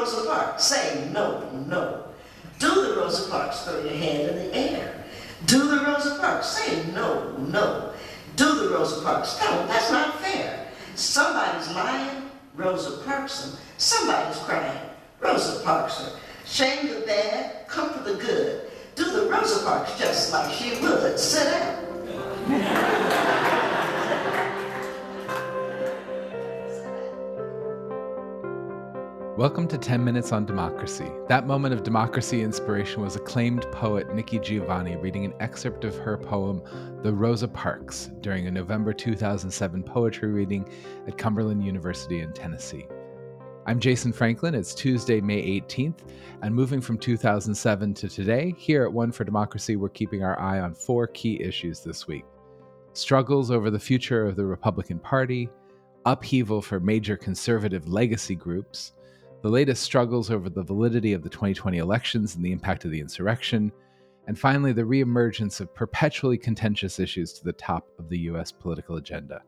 Rosa Parks, say no, no. Do the Rosa Parks, throw your hand in the air. Do the Rosa Parks, say no, no. Do the Rosa Parks, no, that's not fair. Somebody's lying, Rosa Parks. Somebody's crying, Rosa Parks. Shame the bad, comfort the good. Do the Rosa Parks just like she would. Sit down. Welcome to 10 Minutes on Democracy. That moment of democracy inspiration was acclaimed poet Nikki Giovanni reading an excerpt of her poem, The Rosa Parks, during a November 2007 poetry reading at Cumberland University in Tennessee. I'm Jason Franklin. It's Tuesday, May 18th, and moving from 2007 to today, here at One for Democracy, we're keeping our eye on four key issues this week struggles over the future of the Republican Party, upheaval for major conservative legacy groups, the latest struggles over the validity of the 2020 elections and the impact of the insurrection, and finally, the reemergence of perpetually contentious issues to the top of the US political agenda.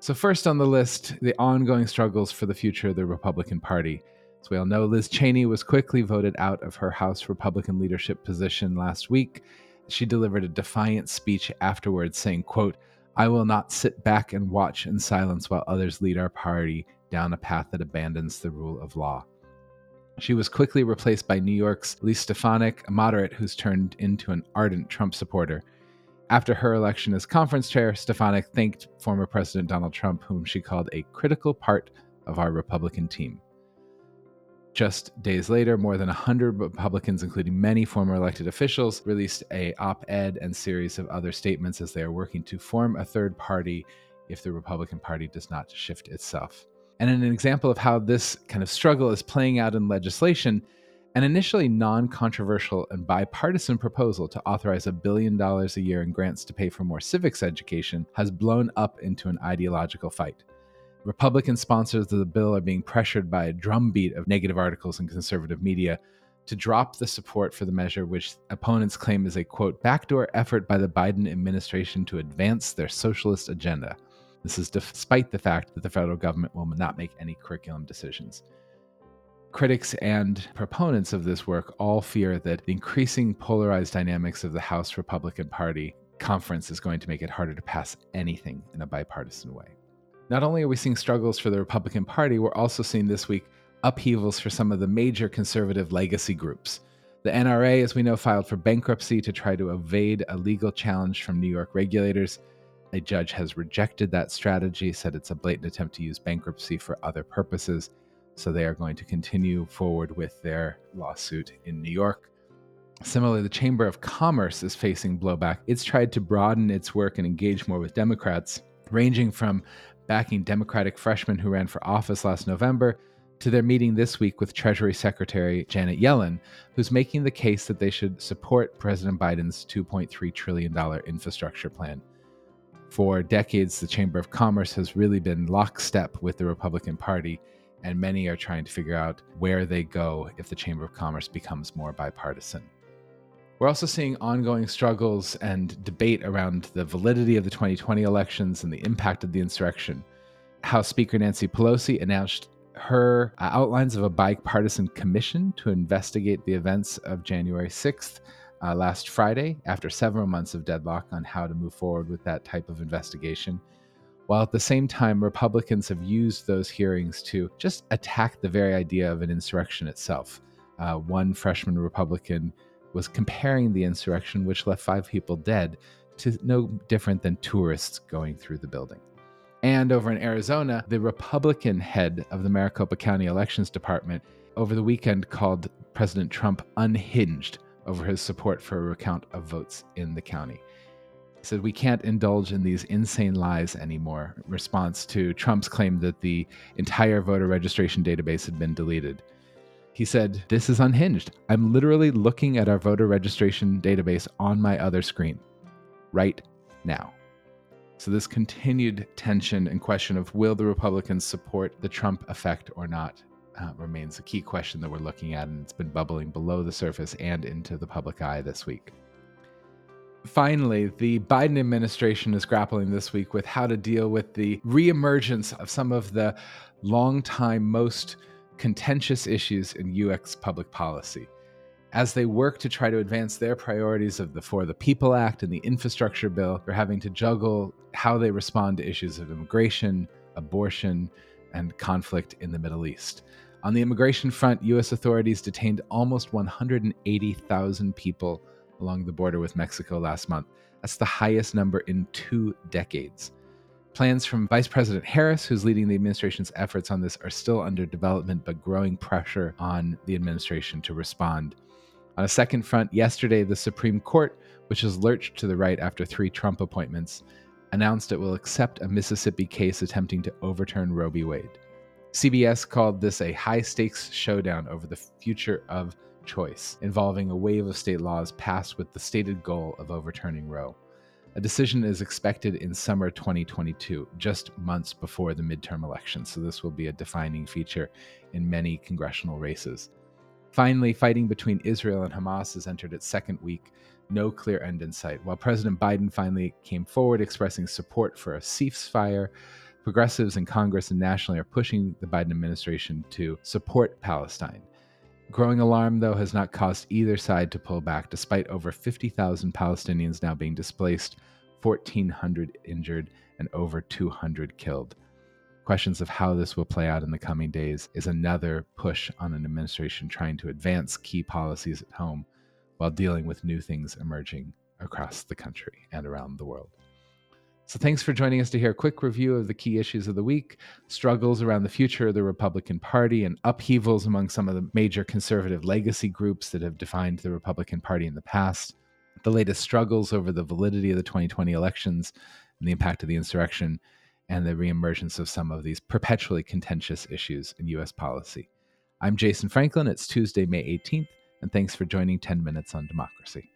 So, first on the list, the ongoing struggles for the future of the Republican Party. As we all know, Liz Cheney was quickly voted out of her House Republican leadership position last week. She delivered a defiant speech afterwards saying, quote, I will not sit back and watch in silence while others lead our party down a path that abandons the rule of law. She was quickly replaced by New York's Lee Stefanik, a moderate who's turned into an ardent Trump supporter. After her election as conference chair, Stefanik thanked former President Donald Trump, whom she called a critical part of our Republican team. Just days later, more than 100 Republicans, including many former elected officials, released a op-ed and series of other statements as they are working to form a third party if the Republican Party does not shift itself. And an example of how this kind of struggle is playing out in legislation, an initially non controversial and bipartisan proposal to authorize a billion dollars a year in grants to pay for more civics education has blown up into an ideological fight. Republican sponsors of the bill are being pressured by a drumbeat of negative articles in conservative media to drop the support for the measure, which opponents claim is a quote, backdoor effort by the Biden administration to advance their socialist agenda. This is despite the fact that the federal government will not make any curriculum decisions. Critics and proponents of this work all fear that the increasing polarized dynamics of the House Republican Party conference is going to make it harder to pass anything in a bipartisan way. Not only are we seeing struggles for the Republican Party, we're also seeing this week upheavals for some of the major conservative legacy groups. The NRA, as we know, filed for bankruptcy to try to evade a legal challenge from New York regulators. A judge has rejected that strategy, said it's a blatant attempt to use bankruptcy for other purposes. So they are going to continue forward with their lawsuit in New York. Similarly, the Chamber of Commerce is facing blowback. It's tried to broaden its work and engage more with Democrats, ranging from backing Democratic freshmen who ran for office last November to their meeting this week with Treasury Secretary Janet Yellen, who's making the case that they should support President Biden's $2.3 trillion infrastructure plan. For decades, the Chamber of Commerce has really been lockstep with the Republican Party, and many are trying to figure out where they go if the Chamber of Commerce becomes more bipartisan. We're also seeing ongoing struggles and debate around the validity of the 2020 elections and the impact of the insurrection. House Speaker Nancy Pelosi announced her uh, outlines of a bipartisan commission to investigate the events of January 6th uh, last Friday after several months of deadlock on how to move forward with that type of investigation. While at the same time, Republicans have used those hearings to just attack the very idea of an insurrection itself. Uh, one freshman Republican was comparing the insurrection, which left five people dead, to no different than tourists going through the building. And over in Arizona, the Republican head of the Maricopa County Elections Department over the weekend called President Trump unhinged over his support for a recount of votes in the county. He said, We can't indulge in these insane lies anymore, in response to Trump's claim that the entire voter registration database had been deleted. He said, This is unhinged. I'm literally looking at our voter registration database on my other screen right now. So, this continued tension and question of will the Republicans support the Trump effect or not uh, remains a key question that we're looking at, and it's been bubbling below the surface and into the public eye this week. Finally, the Biden administration is grappling this week with how to deal with the reemergence of some of the longtime most contentious issues in U.S. public policy. As they work to try to advance their priorities of the For the People Act and the infrastructure bill, they're having to juggle how they respond to issues of immigration, abortion, and conflict in the Middle East. On the immigration front, U.S. authorities detained almost 180,000 people along the border with Mexico last month. That's the highest number in two decades. Plans from Vice President Harris, who's leading the administration's efforts on this, are still under development, but growing pressure on the administration to respond. On a second front, yesterday, the Supreme Court, which has lurched to the right after three Trump appointments, announced it will accept a Mississippi case attempting to overturn Roe v. Wade. CBS called this a high stakes showdown over the future of choice, involving a wave of state laws passed with the stated goal of overturning Roe. A decision is expected in summer 2022, just months before the midterm elections, so this will be a defining feature in many congressional races. Finally, fighting between Israel and Hamas has entered its second week, no clear end in sight. While President Biden finally came forward expressing support for a ceasefire, progressives in Congress and nationally are pushing the Biden administration to support Palestine. Growing alarm, though, has not caused either side to pull back, despite over 50,000 Palestinians now being displaced, 1,400 injured, and over 200 killed. Questions of how this will play out in the coming days is another push on an administration trying to advance key policies at home while dealing with new things emerging across the country and around the world. So, thanks for joining us to hear a quick review of the key issues of the week struggles around the future of the Republican Party, and upheavals among some of the major conservative legacy groups that have defined the Republican Party in the past, the latest struggles over the validity of the 2020 elections and the impact of the insurrection, and the reemergence of some of these perpetually contentious issues in U.S. policy. I'm Jason Franklin. It's Tuesday, May 18th, and thanks for joining 10 Minutes on Democracy.